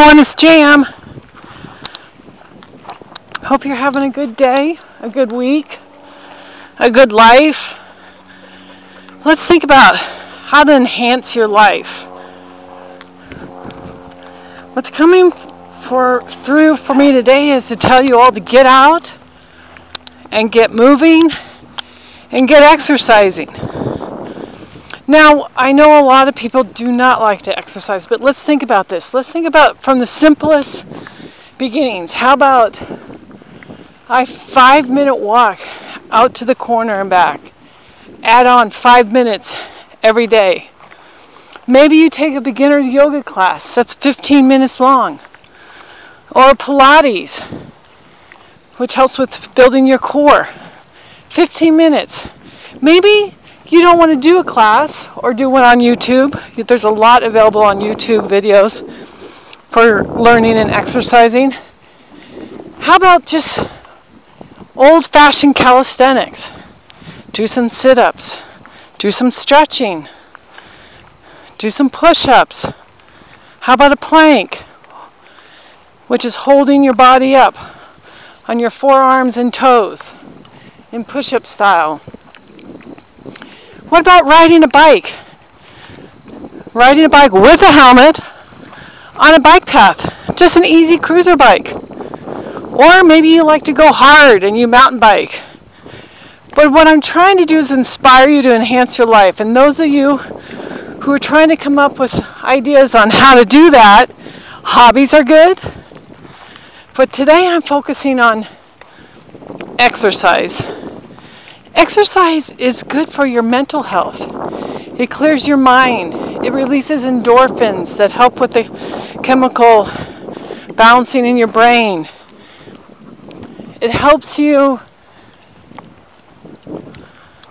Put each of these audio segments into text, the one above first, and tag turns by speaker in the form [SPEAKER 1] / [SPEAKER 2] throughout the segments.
[SPEAKER 1] everyone, it's Jam. Hope you're having a good day, a good week, a good life. Let's think about how to enhance your life. What's coming for through for me today is to tell you all to get out and get moving and get exercising. Now, I know a lot of people do not like to exercise, but let's think about this. Let's think about from the simplest beginnings. How about a five minute walk out to the corner and back? Add on five minutes every day. Maybe you take a beginner's yoga class that's 15 minutes long, or Pilates, which helps with building your core. 15 minutes. Maybe you don't want to do a class or do one on YouTube, there's a lot available on YouTube videos for learning and exercising. How about just old fashioned calisthenics? Do some sit ups, do some stretching, do some push ups. How about a plank, which is holding your body up on your forearms and toes in push up style? What about riding a bike? Riding a bike with a helmet on a bike path, just an easy cruiser bike. Or maybe you like to go hard and you mountain bike. But what I'm trying to do is inspire you to enhance your life. And those of you who are trying to come up with ideas on how to do that, hobbies are good. But today I'm focusing on exercise. Exercise is good for your mental health. It clears your mind. It releases endorphins that help with the chemical balancing in your brain. It helps you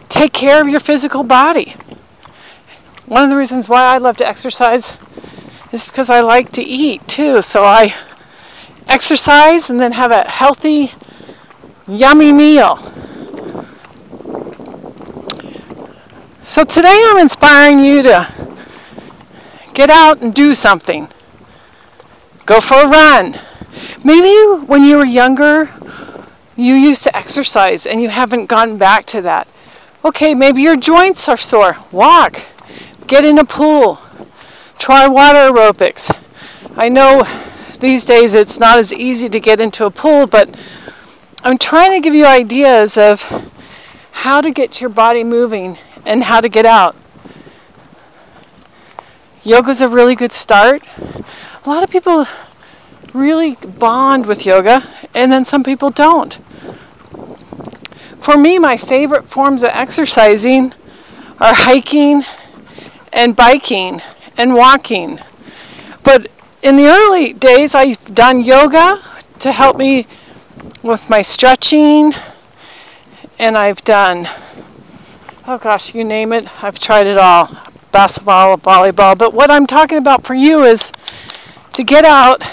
[SPEAKER 1] take care of your physical body. One of the reasons why I love to exercise is because I like to eat too. So I exercise and then have a healthy, yummy meal. So today I'm inspiring you to get out and do something. Go for a run. Maybe when you were younger, you used to exercise and you haven't gotten back to that. Okay, maybe your joints are sore. Walk. Get in a pool. Try water aerobics. I know these days it's not as easy to get into a pool, but I'm trying to give you ideas of how to get your body moving and how to get out. Yoga's a really good start. A lot of people really bond with yoga, and then some people don't. For me, my favorite forms of exercising are hiking and biking and walking. But in the early days, I've done yoga to help me with my stretching, and I've done oh gosh, you name it, I've tried it all basketball, volleyball. But what I'm talking about for you is to get out,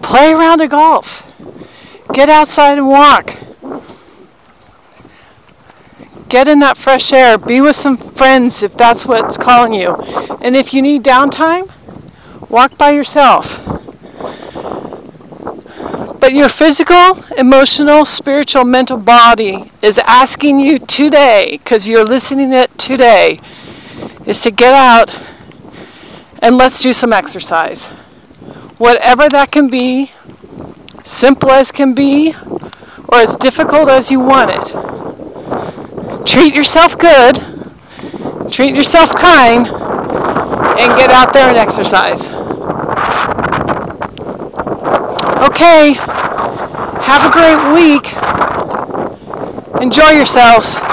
[SPEAKER 1] play around a golf, get outside and walk. Get in that fresh air, be with some friends if that's what's calling you. And if you need downtime, walk by yourself. But your physical, emotional, spiritual, mental body is asking you today, because you're listening it today, is to get out and let's do some exercise. Whatever that can be, simple as can be, or as difficult as you want it. Treat yourself good, treat yourself kind, and get out there and exercise. Okay, have a great week. Enjoy yourselves.